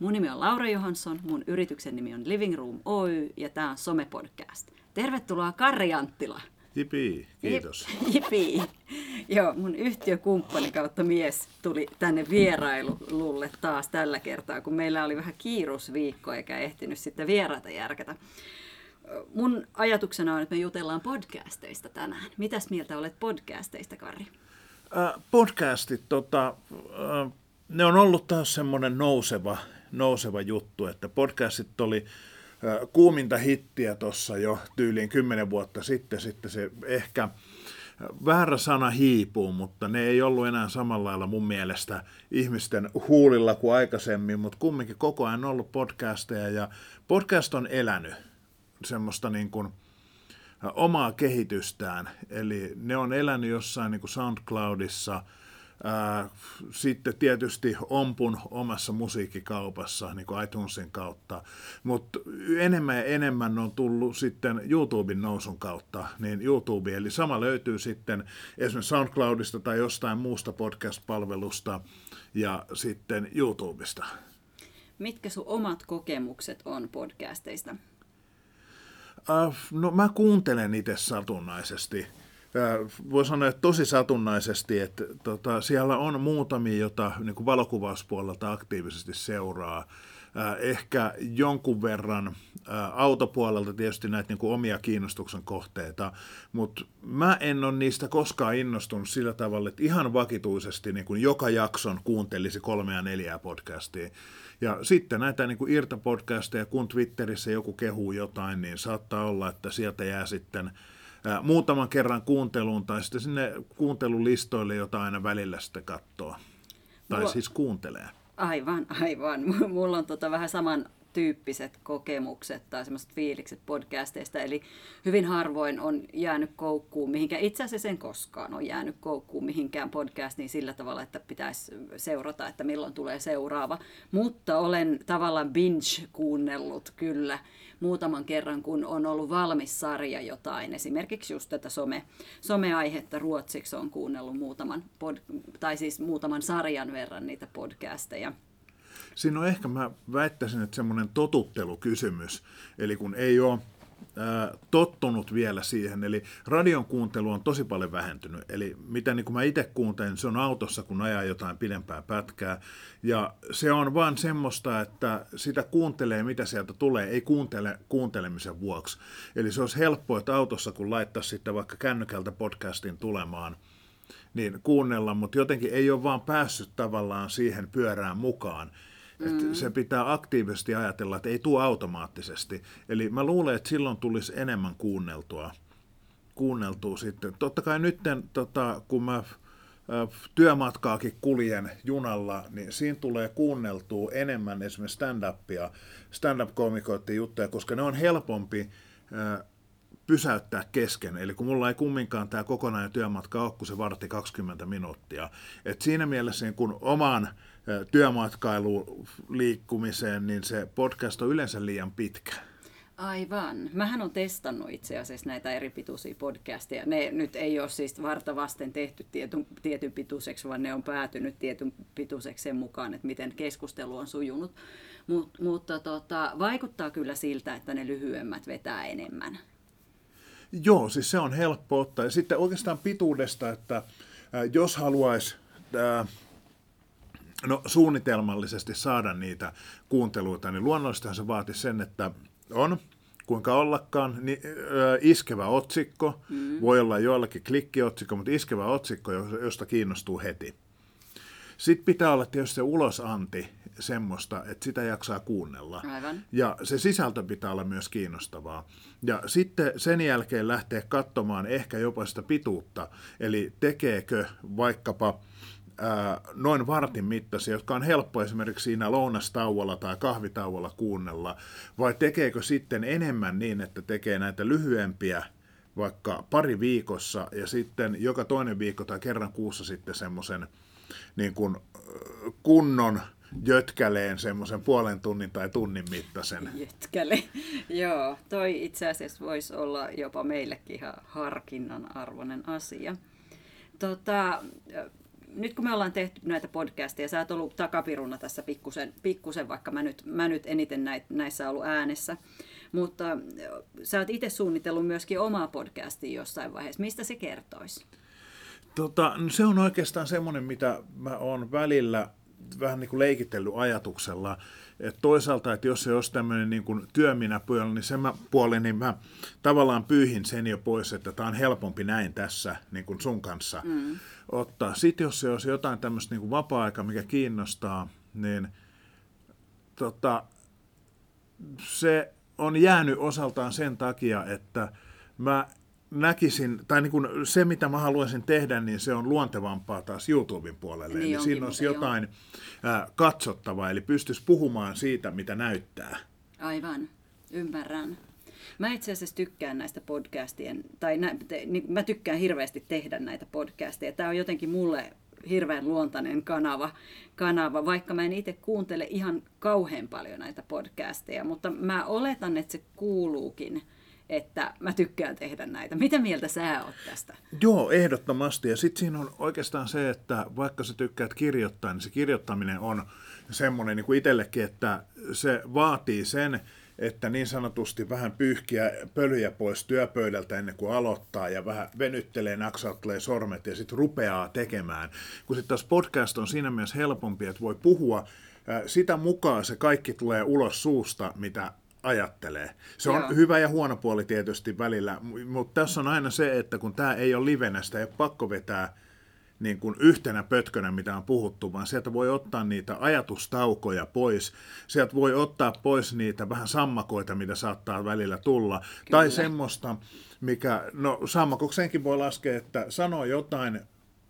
Mun nimi on Laura Johansson, mun yrityksen nimi on Living Room Oy ja tämä on Some-podcast. Tervetuloa Karri Anttila. Jipi, kiitos. Jipi. Joo, mun yhtiökumppani kautta mies tuli tänne vierailulle taas tällä kertaa, kun meillä oli vähän kiirusviikko eikä ehtinyt sitten vieraita järkätä. Mun ajatuksena on, että me jutellaan podcasteista tänään. Mitäs mieltä olet podcasteista, Karri? Äh, podcastit, tota, äh, ne on ollut taas semmoinen nouseva, nouseva juttu, että podcastit oli kuuminta hittiä tuossa jo tyyliin kymmenen vuotta sitten, sitten se ehkä väärä sana hiipuu, mutta ne ei ollut enää samalla lailla mun mielestä ihmisten huulilla kuin aikaisemmin, mutta kumminkin koko ajan ollut podcasteja ja podcast on elänyt semmoista niin kuin, omaa kehitystään. Eli ne on elänyt jossain niin kuin SoundCloudissa, sitten tietysti Ompun omassa musiikkikaupassa niin kuin iTunesin kautta, mutta enemmän ja enemmän on tullut sitten YouTuben nousun kautta, niin YouTube, eli sama löytyy sitten esimerkiksi SoundCloudista tai jostain muusta podcast-palvelusta ja sitten YouTubesta. Mitkä sun omat kokemukset on podcasteista? Uh, no mä kuuntelen itse satunnaisesti. Voi sanoa, että tosi satunnaisesti, että tota, siellä on muutamia, jota niin valokuvauspuolelta aktiivisesti seuraa. Ehkä jonkun verran autopuolelta tietysti näitä niin kuin omia kiinnostuksen kohteita, mutta mä en ole niistä koskaan innostunut sillä tavalla, että ihan vakituisesti niin kuin joka jakson kuuntelisi kolmea ja neljää podcastia. Ja sitten näitä niin kuin irtapodcasteja, kun Twitterissä joku kehuu jotain, niin saattaa olla, että sieltä jää sitten muutaman kerran kuunteluun tai sitten sinne kuuntelulistoille, jota aina välillä sitten katsoo. Tai Mulla... siis kuuntelee. Aivan, aivan. Mulla on tota vähän saman tyyppiset kokemukset tai semmoiset fiilikset podcasteista. Eli hyvin harvoin on jäänyt koukkuun mihinkään, itse asiassa en koskaan ole jäänyt koukkuun mihinkään podcastiin sillä tavalla, että pitäisi seurata, että milloin tulee seuraava. Mutta olen tavallaan binge-kuunnellut kyllä muutaman kerran, kun on ollut valmis sarja jotain. Esimerkiksi just tätä some, someaihetta ruotsiksi on kuunnellut muutaman, pod, tai siis muutaman sarjan verran niitä podcasteja siinä on ehkä, mä väittäisin, että semmoinen totuttelukysymys, eli kun ei ole tottunut vielä siihen. Eli radion kuuntelu on tosi paljon vähentynyt. Eli mitä niin kuin mä itse kuuntelen, se on autossa, kun ajaa jotain pidempää pätkää. Ja se on vaan semmoista, että sitä kuuntelee, mitä sieltä tulee, ei kuuntele kuuntelemisen vuoksi. Eli se olisi helppoa, että autossa, kun laittaisi sitten vaikka kännykältä podcastin tulemaan, niin kuunnella, mutta jotenkin ei ole vaan päässyt tavallaan siihen pyörään mukaan. Mm. se pitää aktiivisesti ajatella, että ei tule automaattisesti. Eli mä luulen, että silloin tulisi enemmän kuunneltua. kuunneltua sitten. Totta kai nyt, tota, kun mä työmatkaakin kuljen junalla, niin siinä tulee kuunneltua enemmän esimerkiksi stand-upia, stand-up-komikoiden juttuja, koska ne on helpompi pysäyttää kesken. Eli kun mulla ei kumminkaan tämä kokonainen työmatka ole, kun se vartti 20 minuuttia. Et siinä mielessä niin kun omaan työmatkailuun liikkumiseen, niin se podcast on yleensä liian pitkä. Aivan. Mähän on testannut itse asiassa näitä eri pituisia podcasteja. Ne nyt ei ole siis varta vasten tehty tietyn, tietyn pituiseksi, vaan ne on päätynyt tietyn pituiseksi sen mukaan, että miten keskustelu on sujunut. Mut, mutta tota, vaikuttaa kyllä siltä, että ne lyhyemmät vetää enemmän. Joo, siis se on helppo ottaa. Ja sitten oikeastaan pituudesta, että äh, jos haluaisi äh, no, suunnitelmallisesti saada niitä kuunteluita, niin luonnollisestihan se vaati sen, että on kuinka ollakaan, niin, ö, iskevä otsikko, mm. voi olla joillakin klikkiotsikko, mutta iskevä otsikko, josta kiinnostuu heti. Sitten pitää olla tietysti se ulosanti semmoista, että sitä jaksaa kuunnella. Aivan. Ja se sisältö pitää olla myös kiinnostavaa. Ja sitten sen jälkeen lähteä katsomaan ehkä jopa sitä pituutta, eli tekeekö vaikkapa noin vartin mittaisia, jotka on helppo esimerkiksi siinä lounastauolla tai kahvitauolla kuunnella, vai tekeekö sitten enemmän niin, että tekee näitä lyhyempiä vaikka pari viikossa ja sitten joka toinen viikko tai kerran kuussa sitten semmoisen niin kuin kunnon jötkäleen semmoisen puolen tunnin tai tunnin mittaisen. Jötkäle, joo. Toi itse asiassa voisi olla jopa meillekin ihan harkinnan arvoinen asia. Tota, nyt kun me ollaan tehty näitä podcasteja, sä oot ollut takapiruna tässä pikkusen, pikkusen vaikka mä nyt, mä nyt eniten näit, näissä ollut äänessä, mutta sä oot itse suunnitellut myöskin omaa podcastia jossain vaiheessa. Mistä se kertoisi? Tota, no se on oikeastaan semmoinen, mitä mä oon välillä vähän niin kuin leikitellyt ajatuksella, että toisaalta, että jos se olisi tämmöinen niin kuin työminäpuoli, niin sen mä, puoli, niin mä tavallaan pyyhin sen jo pois, että tämä on helpompi näin tässä niin kuin sun kanssa mm. ottaa. Sitten jos se olisi jotain tämmöistä niin kuin vapaa-aikaa, mikä kiinnostaa, niin tota, se on jäänyt osaltaan sen takia, että mä näkisin, tai niin kuin se mitä mä haluaisin tehdä, niin se on luontevampaa taas YouTuben puolelle. Niin onkin, siinä olisi jotain joo. Katsottavaa, eli pystyisi puhumaan siitä, mitä näyttää. Aivan, ymmärrän. Mä itse asiassa tykkään näistä podcastien, tai nä, te, niin, mä tykkään hirveästi tehdä näitä podcasteja. Tämä on jotenkin mulle hirveän luontainen kanava, kanava, vaikka mä en itse kuuntele ihan kauhean paljon näitä podcasteja, mutta mä oletan, että se kuuluukin – että mä tykkään tehdä näitä. Mitä mieltä sä oot tästä? Joo, ehdottomasti. Ja sitten siinä on oikeastaan se, että vaikka sä tykkäät kirjoittaa, niin se kirjoittaminen on semmoinen niin kuin itsellekin, että se vaatii sen, että niin sanotusti vähän pyyhkiä pölyjä pois työpöydältä ennen kuin aloittaa ja vähän venyttelee, naksauttelee sormet ja sitten rupeaa tekemään. Kun sitten taas podcast on siinä mielessä helpompi, että voi puhua sitä mukaan se kaikki tulee ulos suusta, mitä ajattelee. Se on Joo. hyvä ja huono puoli tietysti välillä, mutta tässä on aina se, että kun tämä ei ole livenä, sitä ei ole pakko vetää niin kuin yhtenä pötkönä, mitä on puhuttu, vaan sieltä voi ottaa niitä ajatustaukoja pois. Sieltä voi ottaa pois niitä vähän sammakoita, mitä saattaa välillä tulla. Kyllä. Tai semmoista, mikä, no sammakokseenkin voi laskea, että sanoo jotain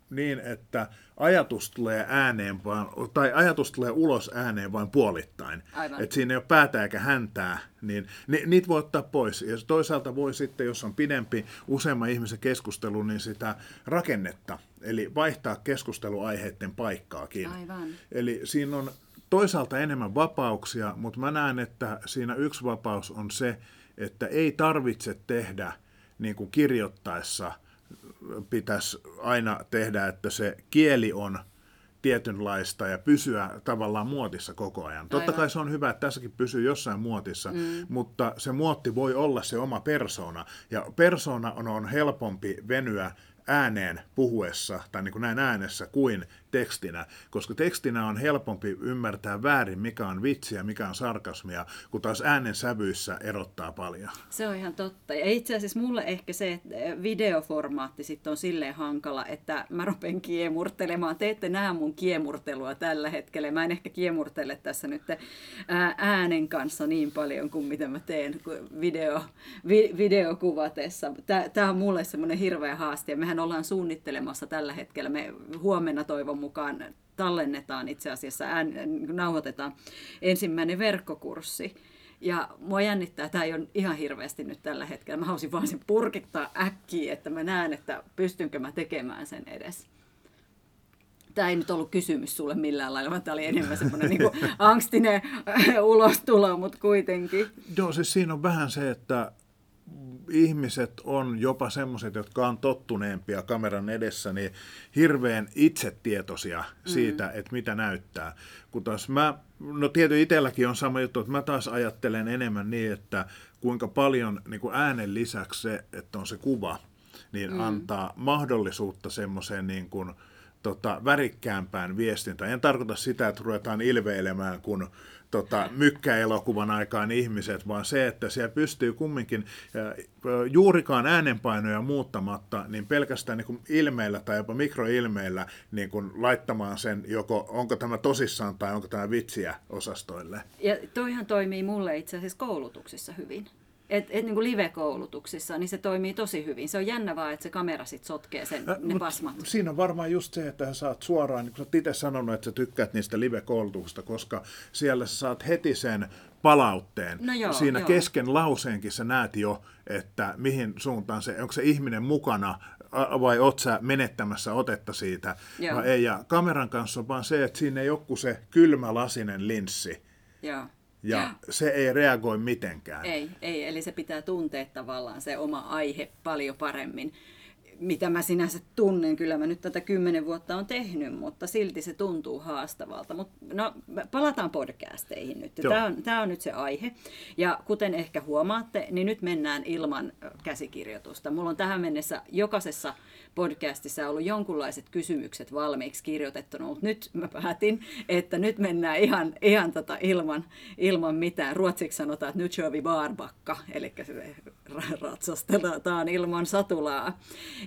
niin, että ajatus tulee ääneen vaan, tai ajatus tulee ulos ääneen vain puolittain. Että siinä ei ole päätä eikä häntää, niin ni, niitä voi ottaa pois. Ja toisaalta voi sitten, jos on pidempi useamman ihmisen keskustelu, niin sitä rakennetta, eli vaihtaa keskusteluaiheiden paikkaakin. Aivan. Eli siinä on toisaalta enemmän vapauksia, mutta mä näen, että siinä yksi vapaus on se, että ei tarvitse tehdä niin kuin kirjoittaessa – pitäisi aina tehdä, että se kieli on tietynlaista ja pysyä tavallaan muotissa koko ajan. Aivan. Totta kai se on hyvä, että tässäkin pysyy jossain muotissa, mm. mutta se muotti voi olla se oma persona. Ja persona on, on helpompi venyä ääneen puhuessa tai niin kuin näin äänessä kuin tekstinä, koska tekstinä on helpompi ymmärtää väärin, mikä on vitsiä, mikä on sarkasmia, kun taas äänen sävyissä erottaa paljon. Se on ihan totta. Ja itse asiassa mulle ehkä se että videoformaatti sitten on silleen hankala, että mä rupean kiemurtelemaan. Te ette näe mun kiemurtelua tällä hetkellä. Mä en ehkä kiemurtele tässä nyt äänen kanssa niin paljon kuin mitä mä teen video, vi, videokuvatessa. Tämä on mulle semmoinen hirveä haaste. Ja mehän ollaan suunnittelemassa tällä hetkellä. Me huomenna toivon mukaan tallennetaan itse asiassa, ään, nauhoitetaan ensimmäinen verkkokurssi. Ja mua jännittää, tämä ei ole ihan hirveästi nyt tällä hetkellä. Mä haluaisin vaan sen purkittaa äkkiä, että mä näen, että pystynkö mä tekemään sen edes. Tämä ei nyt ollut kysymys sulle millään lailla, vaan tämä oli enemmän semmoinen niin angstinen ulostulo, mutta kuitenkin. Joo, siis siinä on vähän se, että ihmiset on jopa semmoiset, jotka on tottuneempia kameran edessä, niin hirveän itsetietoisia siitä, mm. että mitä näyttää. Kun taas mä, no tietysti itselläkin on sama juttu, että mä taas ajattelen enemmän niin, että kuinka paljon niin kuin äänen lisäksi se, että on se kuva, niin mm. antaa mahdollisuutta semmoiseen niin kuin, tota, värikkäämpään viestintään. En tarkoita sitä, että ruvetaan ilveilemään, kun tota, mykkäelokuvan aikaan ihmiset, vaan se, että siellä pystyy kumminkin juurikaan äänenpainoja muuttamatta, niin pelkästään niin kuin ilmeillä tai jopa mikroilmeillä niin kuin laittamaan sen, joko onko tämä tosissaan tai onko tämä vitsiä osastoille. Ja toihan toimii mulle itse asiassa koulutuksissa hyvin et, et niin kuin live-koulutuksissa, niin se toimii tosi hyvin. Se on jännä vaan, että se kamera sitten sotkee sen, Ä, ne pasmat. Siinä on varmaan just se, että sä saat suoraan, niin kuin sä itse sanonut, että sä tykkäät niistä live-koulutuksista, koska siellä sä saat heti sen palautteen. No joo, Siinä joo. kesken lauseenkin sä näet jo, että mihin suuntaan se, onko se ihminen mukana vai oot sä menettämässä otetta siitä vai ei. Ja kameran kanssa on vaan se, että siinä ei ole se kylmä lasinen linssi. Joo ja se ei reagoi mitenkään. Ei, ei, eli se pitää tuntea tavallaan se oma aihe paljon paremmin. mitä mä sinänsä tunnen. Kyllä mä nyt tätä kymmenen vuotta on tehnyt, mutta silti se tuntuu haastavalta. Mut, no, palataan podcasteihin nyt. Tämä on, tämä on nyt se aihe. Ja kuten ehkä huomaatte, niin nyt mennään ilman käsikirjoitusta. Mulla on tähän mennessä jokaisessa podcastissa ollut jonkunlaiset kysymykset valmiiksi kirjoitettuna, mutta nyt mä päätin, että nyt mennään ihan, ihan tota ilman, ilman mitään. Ruotsiksi sanotaan, että nyt kör vi barbakka, eli se ratsastetaan ilman satulaa.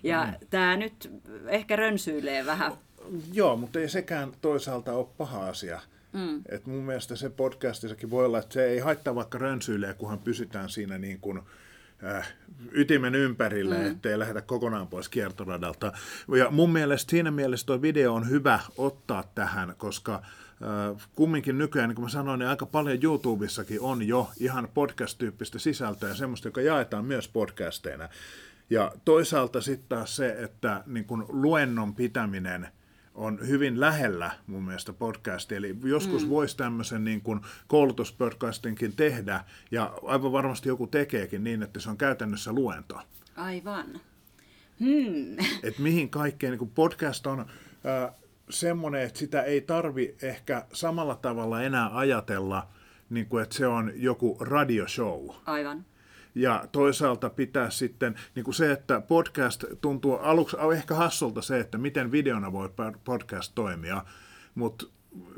Ja mm. tämä nyt ehkä rönsyilee vähän. Joo, mutta ei sekään toisaalta ole paha asia. Mm. Et mun mielestä se podcastissakin voi olla, että se ei haittaa vaikka rönsyilee, kunhan pysytään siinä niin kuin, äh, ytimen ympärille, mm. ettei lähdetä kokonaan pois kiertoradalta. Ja mun mielestä siinä mielessä tuo video on hyvä ottaa tähän, koska äh, kumminkin nykyään, niin kuin mä sanoin, niin aika paljon YouTubessakin on jo ihan podcast-tyyppistä sisältöä, semmoista, joka jaetaan myös podcasteina. Ja toisaalta sitten taas se, että niin kun luennon pitäminen on hyvin lähellä mun mielestä podcastia. Eli joskus mm. voisi tämmöisen niin kuin koulutuspodcastinkin tehdä, ja aivan varmasti joku tekeekin niin, että se on käytännössä luento. Aivan. Hmm. Et mihin kaikkeen, niin kuin podcast on äh, semmoinen, että sitä ei tarvi ehkä samalla tavalla enää ajatella, niin kuin, että se on joku radioshow. Aivan. Ja toisaalta pitää sitten niin kuin se, että podcast tuntuu aluksi ehkä hassulta se, että miten videona voi podcast toimia, mutta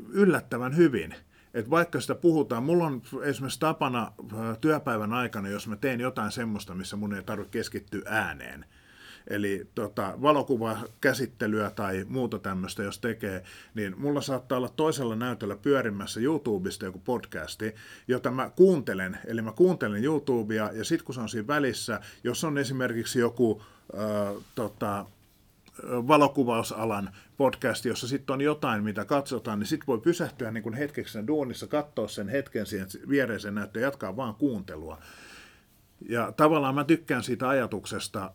yllättävän hyvin. Et vaikka sitä puhutaan, mulla on esimerkiksi tapana työpäivän aikana, jos mä teen jotain semmoista, missä mun ei tarvitse keskittyä ääneen, eli tota, valokuvakäsittelyä tai muuta tämmöistä, jos tekee, niin mulla saattaa olla toisella näytöllä pyörimässä YouTubesta joku podcasti, jota mä kuuntelen. Eli mä kuuntelen YouTubea ja sitten kun se on siinä välissä, jos on esimerkiksi joku äh, tota, valokuvausalan podcast, jossa sitten on jotain, mitä katsotaan, niin sitten voi pysähtyä niin kuin hetkeksi sen duunissa, katsoa sen hetken siihen viereisen näyttöön ja jatkaa vaan kuuntelua. Ja tavallaan mä tykkään siitä ajatuksesta,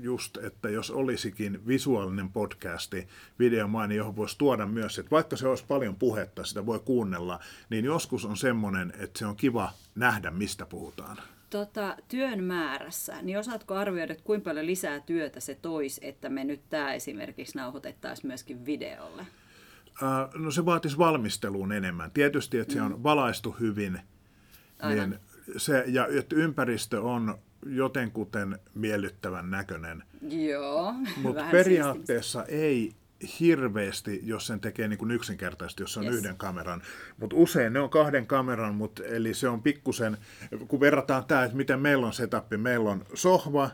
just, että jos olisikin visuaalinen podcasti, videomaini, johon voisi tuoda myös, että vaikka se olisi paljon puhetta, sitä voi kuunnella, niin joskus on semmoinen, että se on kiva nähdä, mistä puhutaan. Tota, työn määrässä, niin osaatko arvioida, että kuinka paljon lisää työtä se toisi, että me nyt tämä esimerkiksi nauhoitettaisiin myöskin videolle? no se vaatisi valmisteluun enemmän. Tietysti, että se on mm. valaistu hyvin, Aivan. niin se, ja että ympäristö on jotenkuten miellyttävän näköinen. Joo, Mutta periaatteessa ei hirveästi, jos sen tekee niin kuin yksinkertaisesti, jos se on yes. yhden kameran. Mutta usein ne on kahden kameran, mut, eli se on pikkusen, kun verrataan tämä, että miten meillä on setappi, meillä on sohva,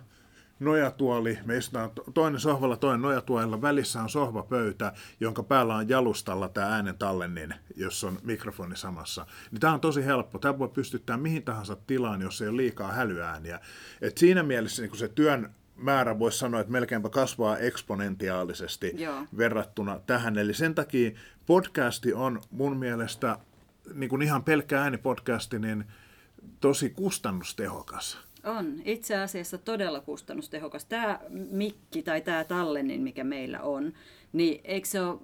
nojatuoli, me istutaan toinen sohvalla, toinen nojatuolilla, välissä on sohvapöytä, jonka päällä on jalustalla tämä äänen tallennin, jos on mikrofoni samassa. Niin tämä on tosi helppo. Tämä voi pystyttää mihin tahansa tilaan, jos ei ole liikaa hälyääniä. Et siinä mielessä niin se työn määrä voisi sanoa, että melkeinpä kasvaa eksponentiaalisesti Joo. verrattuna tähän. Eli sen takia podcasti on mun mielestä niin kuin ihan pelkkä äänipodcasti, niin tosi kustannustehokas. On. Itse asiassa todella kustannustehokas. Tämä mikki tai tämä tallennin, mikä meillä on, niin eikö se ole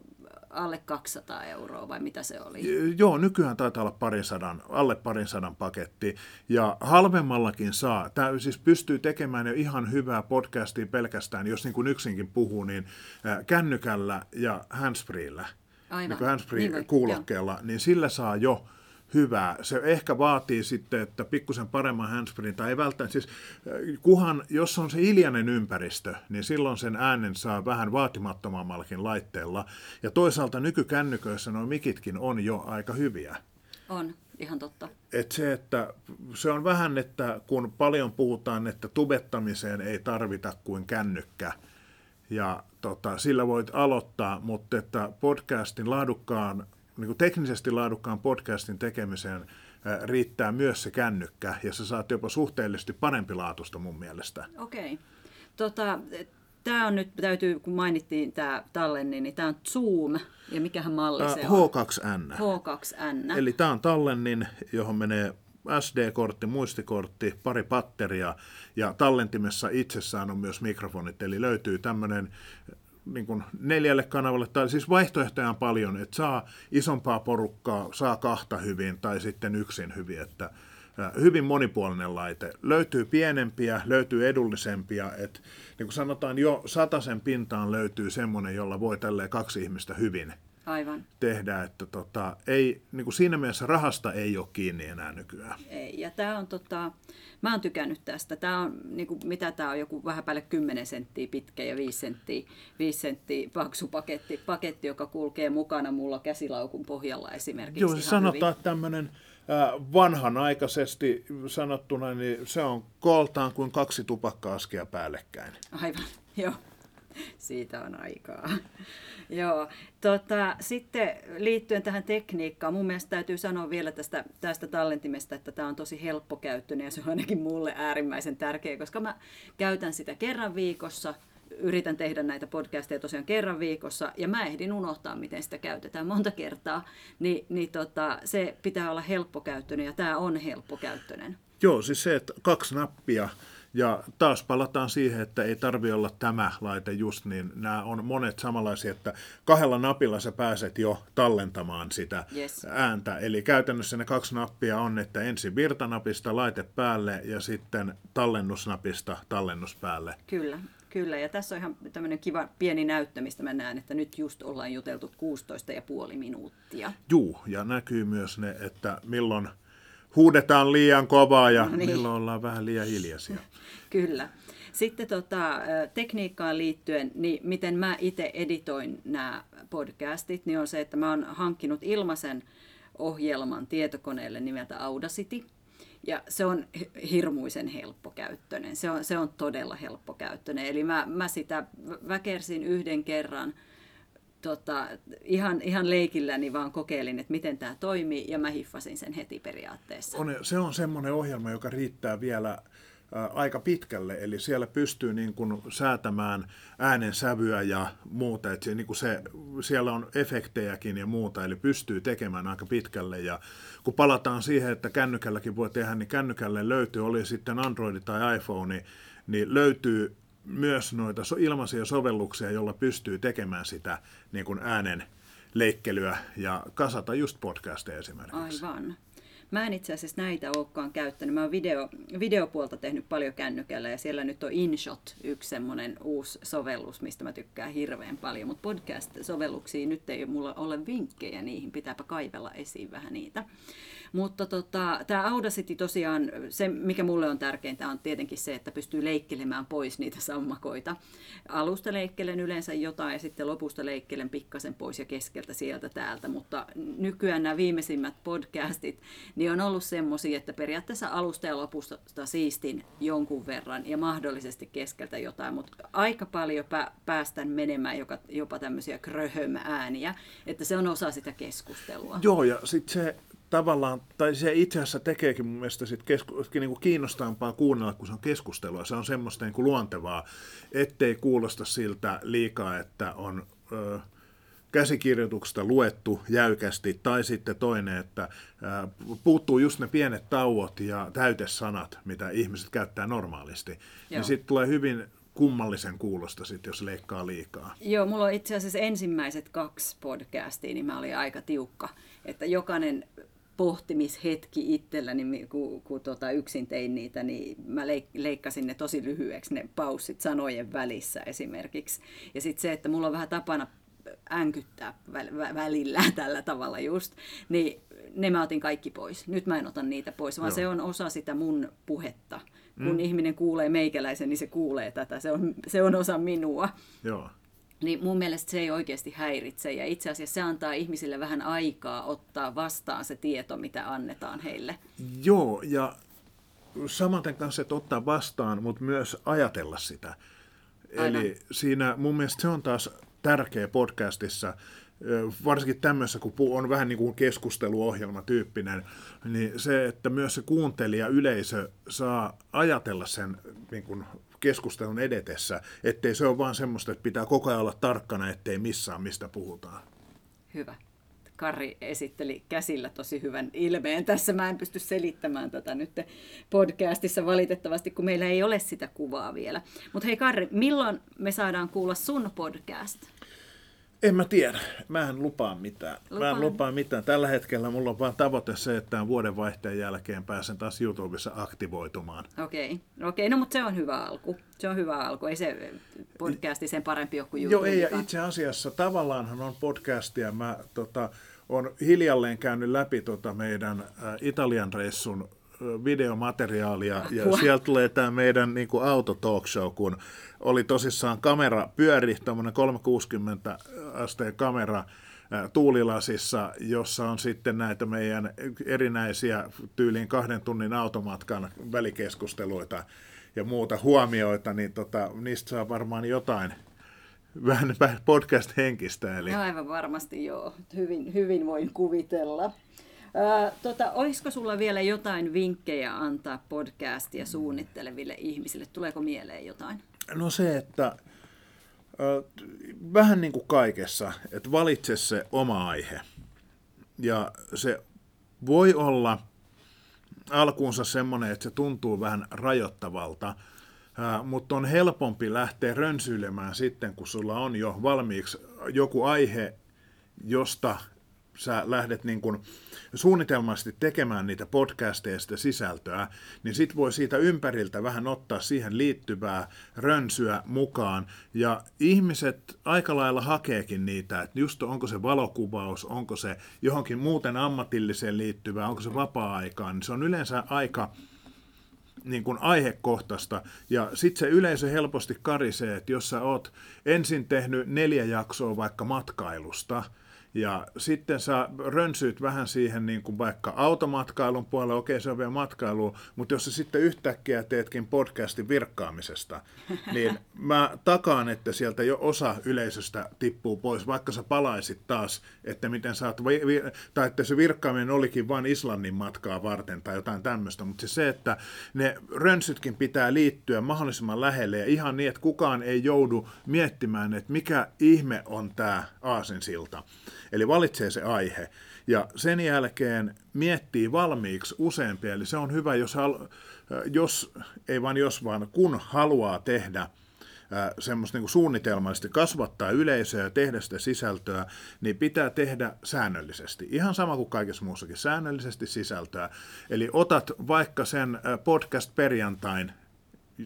alle 200 euroa vai mitä se oli? Joo, nykyään taitaa olla parin sadan, alle parin sadan paketti. Ja halvemmallakin saa. Tämä siis pystyy tekemään jo ihan hyvää podcastia pelkästään, jos niin kuin yksinkin puhuu, niin kännykällä ja handsfreellä. Aivan. Niin handsfree-kuulokkeella, niin, niin sillä saa jo hyvää. Se ehkä vaatii sitten, että pikkusen paremman handsfree, tai ei välttämättä, siis äh, kuhan, jos on se hiljainen ympäristö, niin silloin sen äänen saa vähän vaatimattomammallakin laitteella. Ja toisaalta nykykännyköissä nuo mikitkin on jo aika hyviä. On, ihan totta. Et se, että se on vähän, että kun paljon puhutaan, että tubettamiseen ei tarvita kuin kännykkä, ja tota, sillä voit aloittaa, mutta että podcastin laadukkaan niin kuin teknisesti laadukkaan podcastin tekemiseen riittää myös se kännykkä, ja sä saat jopa suhteellisesti parempi laatusta mun mielestä. Okei. Okay. Tota, tämä on nyt, täytyy, kun mainittiin tämä tallenni, niin tämä on Zoom, ja mikähän malli se on? H2N. H2N. Eli tämä on tallennin, johon menee SD-kortti, muistikortti, pari patteria ja tallentimessa itsessään on myös mikrofonit, eli löytyy tämmöinen niin kuin neljälle kanavalle, tai siis vaihtoehtoja on paljon, että saa isompaa porukkaa, saa kahta hyvin tai sitten yksin hyvin, että hyvin monipuolinen laite. Löytyy pienempiä, löytyy edullisempia. Et, niin kuin sanotaan, jo sataisen pintaan löytyy semmoinen, jolla voi tälleen kaksi ihmistä hyvin Aivan. tehdä. Että tota, ei, niin kuin siinä mielessä rahasta ei ole kiinni enää nykyään. Ei, ja tämä on tota, mä oon tykännyt tästä. Tämä on, niin kuin, mitä tämä on, joku vähän päälle 10 senttiä pitkä ja 5 senttiä, 5 senttiä paksu paketti, paketti, joka kulkee mukana mulla käsilaukun pohjalla esimerkiksi. Joo, sanotaan, tämmöinen vanhanaikaisesti sanottuna, niin se on kooltaan kuin kaksi tupakka-askia päällekkäin. Aivan, joo. Siitä on aikaa. Joo, tota, sitten liittyen tähän tekniikkaan, mun mielestä täytyy sanoa vielä tästä, tästä tallentimesta, että tämä on tosi helppokäyttöinen ja se on ainakin mulle äärimmäisen tärkeä, koska mä käytän sitä kerran viikossa, yritän tehdä näitä podcasteja tosiaan kerran viikossa, ja mä ehdin unohtaa, miten sitä käytetään monta kertaa, niin, niin tota, se pitää olla helppokäyttöinen, ja tämä on helppokäyttöinen. Joo, siis se, että kaksi nappia, ja taas palataan siihen, että ei tarvi olla tämä laite just niin. Nämä on monet samanlaisia, että kahdella napilla sä pääset jo tallentamaan sitä yes. ääntä. Eli käytännössä ne kaksi nappia on, että ensin virtanapista laite päälle ja sitten tallennusnapista tallennus päälle. Kyllä. Kyllä, ja tässä on ihan tämmöinen kiva pieni näyttö, mistä mä näen, että nyt just ollaan juteltu 16,5 minuuttia. Juu, ja näkyy myös ne, että milloin huudetaan liian kovaa ja no niin. milloin ollaan vähän liian hiljaisia. Kyllä. Sitten tota, tekniikkaan liittyen, niin miten mä itse editoin nämä podcastit, niin on se, että mä oon hankkinut ilmaisen ohjelman tietokoneelle nimeltä Audacity. Ja se on hirmuisen helppokäyttöinen. Se on, se on todella helppokäyttöinen. Eli mä, mä sitä väkersin yhden kerran – tota, ihan, ihan leikilläni vaan kokeilin, että miten tämä toimii, ja mä hiffasin sen heti periaatteessa. On, se on semmoinen ohjelma, joka riittää vielä aika pitkälle, eli siellä pystyy niin kuin säätämään äänen sävyä ja muuta, että niin kuin se, siellä on efektejäkin ja muuta, eli pystyy tekemään aika pitkälle, ja kun palataan siihen, että kännykälläkin voi tehdä, niin kännykälle löytyy, oli sitten Android tai iPhone, niin löytyy myös noita ilmaisia sovelluksia, joilla pystyy tekemään sitä niin kuin äänen leikkelyä ja kasata just podcasteja esimerkiksi. Aivan. Mä en itse asiassa näitä olekaan käyttänyt. Mä oon video, videopuolta tehnyt paljon kännykällä ja siellä nyt on InShot, yksi semmoinen uusi sovellus, mistä mä tykkään hirveän paljon. Mutta podcast-sovelluksia nyt ei mulla ole vinkkejä niihin, pitääpä kaivella esiin vähän niitä. Mutta tota, tämä Audacity tosiaan, se mikä mulle on tärkeintä on tietenkin se, että pystyy leikkelemään pois niitä sammakoita. Alusta leikkelen yleensä jotain ja sitten lopusta leikkelen pikkasen pois ja keskeltä sieltä täältä, mutta nykyään nämä viimeisimmät podcastit, niin on ollut semmoisia, että periaatteessa alusta ja lopusta siistin jonkun verran ja mahdollisesti keskeltä jotain, mutta aika paljon pä- päästän menemään joka, jopa tämmöisiä kröhöm-ääniä, että se on osa sitä keskustelua. Joo, ja sitten se tavallaan, tai se itse asiassa tekeekin mun mielestä sit kesku, niin kuin kiinnostavampaa kuunnella, kun se on keskustelua. Se on semmoista niin kuin luontevaa, ettei kuulosta siltä liikaa, että on ö, käsikirjoituksesta luettu jäykästi, tai sitten toinen, että ö, puuttuu just ne pienet tauot ja täytesanat, mitä ihmiset käyttää normaalisti. Niin Joo. Niin sitten tulee hyvin kummallisen kuulosta sit, jos leikkaa liikaa. Joo, mulla on itse asiassa ensimmäiset kaksi podcastia, niin mä olin aika tiukka, että jokainen pohtimishetki itselläni, kun, kun tota yksin tein niitä, niin mä leikkasin ne tosi lyhyeksi, ne paussit sanojen välissä esimerkiksi. Ja sitten se, että mulla on vähän tapana änkyttää välillä tällä tavalla just, niin ne mä otin kaikki pois. Nyt mä en ota niitä pois, vaan Joo. se on osa sitä mun puhetta. Kun mm. ihminen kuulee meikäläisen, niin se kuulee tätä. Se on, se on osa minua. Joo niin mun mielestä se ei oikeasti häiritse. Ja itse asiassa se antaa ihmisille vähän aikaa ottaa vastaan se tieto, mitä annetaan heille. Joo, ja samaten kanssa, että ottaa vastaan, mutta myös ajatella sitä. Aivan. Eli siinä mun mielestä se on taas tärkeä podcastissa, varsinkin tämmöisessä, kun on vähän niin kuin keskusteluohjelma tyyppinen, niin se, että myös se kuuntelija, yleisö saa ajatella sen niin kuin keskustelun edetessä, ettei se ole vaan semmoista, että pitää koko ajan olla tarkkana, ettei missään mistä puhutaan. Hyvä. Kari esitteli käsillä tosi hyvän ilmeen. Tässä mä en pysty selittämään tätä nyt podcastissa valitettavasti, kun meillä ei ole sitä kuvaa vielä. Mutta hei Karri, milloin me saadaan kuulla sun podcast? En mä tiedä. Mä en lupaa mitään. Lupaan. Mä en lupaa mitään. Tällä hetkellä mulla on vaan tavoite se, että tämän vuoden vaihteen jälkeen pääsen taas YouTubessa aktivoitumaan. Okei, okei, no mutta se on hyvä alku. Se on hyvä alku. Ei se podcasti sen parempi ole kuin Joo, ei, ja itse asiassa tavallaanhan on podcastia. Mä tota, on hiljalleen käynyt läpi tota meidän ä, Italian reissun videomateriaalia, ja Apua. sieltä tulee tämä meidän niin kuin auto talk show, kun oli tosissaan kamera pyöri, tämmöinen 360 asteen kamera, tuulilasissa, jossa on sitten näitä meidän erinäisiä tyyliin kahden tunnin automatkan välikeskusteluita ja muuta huomioita, niin tota, niistä saa varmaan jotain vähän vähän podcast-henkistä. Eli No aivan varmasti joo. Hyvin, hyvin voin kuvitella. Tota, olisiko sulla vielä jotain vinkkejä antaa podcastia suunnitteleville ihmisille? Tuleeko mieleen jotain? No se, että vähän niin kuin kaikessa, että valitse se oma aihe. Ja se voi olla alkuunsa semmoinen, että se tuntuu vähän rajoittavalta, mutta on helpompi lähteä rönsyilemään sitten, kun sulla on jo valmiiksi joku aihe, josta sä lähdet niin kuin suunnitelmallisesti tekemään niitä sitä sisältöä, niin sit voi siitä ympäriltä vähän ottaa siihen liittyvää rönsyä mukaan. Ja ihmiset aika lailla hakeekin niitä, että just onko se valokuvaus, onko se johonkin muuten ammatilliseen liittyvää, onko se vapaa-aikaa, niin se on yleensä aika niin kuin aihekohtaista. Ja sitten se yleisö helposti karisee, että jos sä oot ensin tehnyt neljä jaksoa vaikka matkailusta, ja sitten sä rönsyyt vähän siihen niin kuin vaikka automatkailun puolelle, okei se on vielä matkailu, mutta jos sä sitten yhtäkkiä teetkin podcastin virkkaamisesta, niin mä takaan, että sieltä jo osa yleisöstä tippuu pois, vaikka sä palaisit taas, että miten sä oot, tai että se virkkaaminen olikin vain Islannin matkaa varten tai jotain tämmöistä, mutta se, se, että ne rönsytkin pitää liittyä mahdollisimman lähelle ja ihan niin, että kukaan ei joudu miettimään, että mikä ihme on tämä aasinsilta. Eli valitsee se aihe. Ja sen jälkeen miettii valmiiksi useampia, eli se on hyvä, jos, hal- jos ei vain jos, vaan kun haluaa tehdä ää, semmoista niin suunnitelmallisesti kasvattaa yleisöä ja tehdä sitä sisältöä, niin pitää tehdä säännöllisesti. Ihan sama kuin kaikessa muussakin, säännöllisesti sisältöä. Eli otat vaikka sen ää, podcast-perjantain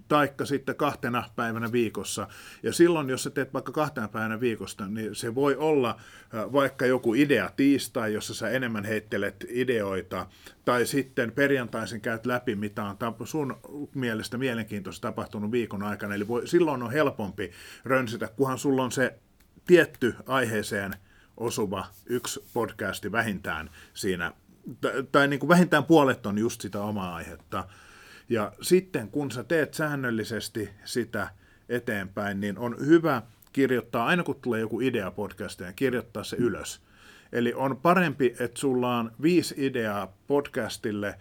taikka sitten kahtena päivänä viikossa. Ja silloin, jos sä teet vaikka kahtena päivänä viikosta, niin se voi olla äh, vaikka joku idea tiistai, jossa sä enemmän heittelet ideoita, tai sitten perjantaisin käyt läpi, mitä on sun mielestä mielenkiintoista tapahtunut viikon aikana. Eli voi, silloin on helpompi rönsitä, kunhan sulla on se tietty aiheeseen osuva yksi podcasti vähintään siinä, tai, tai niin kuin vähintään puolet on just sitä omaa aihetta. Ja sitten kun sä teet säännöllisesti sitä eteenpäin, niin on hyvä kirjoittaa, aina kun tulee joku idea podcastiin, kirjoittaa se ylös. Eli on parempi, että sulla on viisi ideaa podcastille,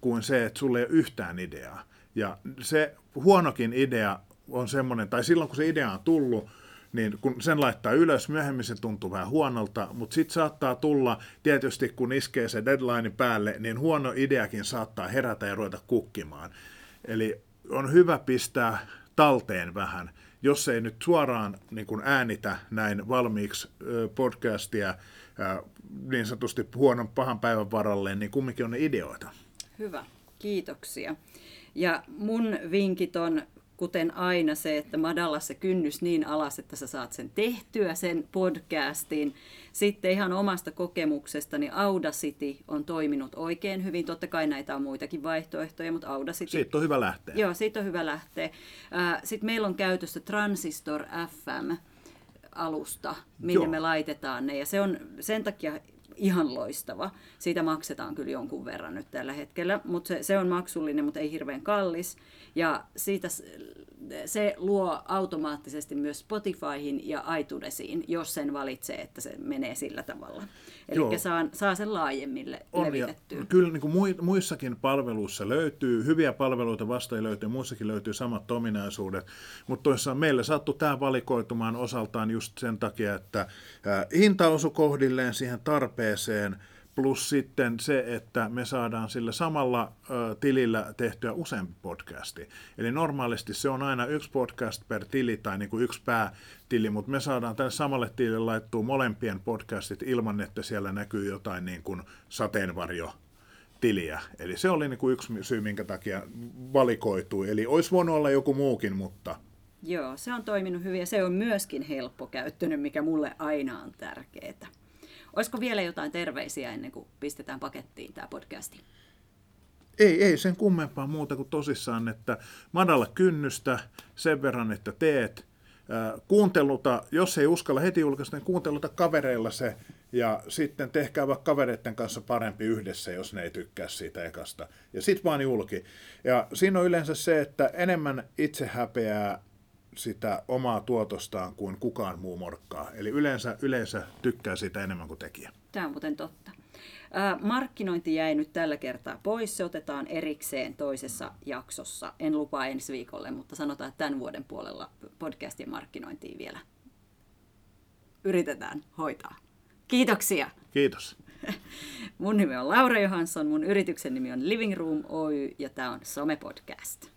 kuin se, että sulla ei ole yhtään ideaa. Ja se huonokin idea on semmoinen, tai silloin kun se idea on tullut, niin kun sen laittaa ylös, myöhemmin se tuntuu vähän huonolta, mutta sitten saattaa tulla, tietysti kun iskee se deadline päälle, niin huono ideakin saattaa herätä ja ruveta kukkimaan. Eli on hyvä pistää talteen vähän, jos ei nyt suoraan niin kuin äänitä näin valmiiksi podcastia niin sanotusti huonon pahan päivän varalle, niin kumminkin on ne ideoita. Hyvä, kiitoksia. Ja mun vinkit on, kuten aina, se, että madalla se kynnys niin alas, että sä saat sen tehtyä, sen podcastin. Sitten ihan omasta kokemuksestani Audacity on toiminut oikein hyvin. Totta kai näitä on muitakin vaihtoehtoja, mutta Audacity... Siitä on hyvä lähteä. Joo, siitä on hyvä lähteä. Sitten meillä on käytössä Transistor FM alusta, minne Joo. me laitetaan ne. Ja se on sen takia ihan loistava. Siitä maksetaan kyllä jonkun verran nyt tällä hetkellä, mutta se, se on maksullinen, mutta ei hirveän kallis. Ja siitä se luo automaattisesti myös Spotifyhin ja iTunesiin, jos sen valitsee, että se menee sillä tavalla. Eli saa, saa sen laajemmille On, ja levitettyä. kyllä niin kuin mui- muissakin palveluissa löytyy, hyviä palveluita vasta löytyy, muissakin löytyy samat ominaisuudet, mutta toisaalta meillä sattui tämä valikoitumaan osaltaan just sen takia, että hinta osui kohdilleen siihen tarpeeseen, plus sitten se, että me saadaan sillä samalla tilillä tehtyä useampi podcasti. Eli normaalisti se on aina yksi podcast per tili tai niin kuin yksi päätili, mutta me saadaan tälle samalle tilille laittua molempien podcastit ilman, että siellä näkyy jotain niin kuin sateenvarjo tiliä. Eli se oli niin kuin yksi syy, minkä takia valikoitui. Eli olisi voinut olla joku muukin, mutta... Joo, se on toiminut hyvin ja se on myöskin helppo käyttöinen, mikä mulle aina on tärkeää. Olisiko vielä jotain terveisiä ennen kuin pistetään pakettiin tämä podcasti? Ei, ei sen kummempaa muuta kuin tosissaan, että madalla kynnystä sen verran, että teet. Kuunteluta, jos ei uskalla heti julkaista, niin kuunteluta kavereilla se ja sitten tehkää vaikka kavereiden kanssa parempi yhdessä, jos ne ei tykkää siitä ekasta. Ja sitten vaan julki. Ja siinä on yleensä se, että enemmän itse häpeää sitä omaa tuotostaan kuin kukaan muu morkkaa. Eli yleensä, yleensä tykkää sitä enemmän kuin tekijä. Tämä on muuten totta. Markkinointi jäi nyt tällä kertaa pois. Se otetaan erikseen toisessa jaksossa. En lupaa ensi viikolle, mutta sanotaan, että tämän vuoden puolella podcastin markkinointiin vielä yritetään hoitaa. Kiitoksia. Kiitos. Mun nimi on Laura Johansson, mun yrityksen nimi on Living Room Oy ja tämä on Some Podcast.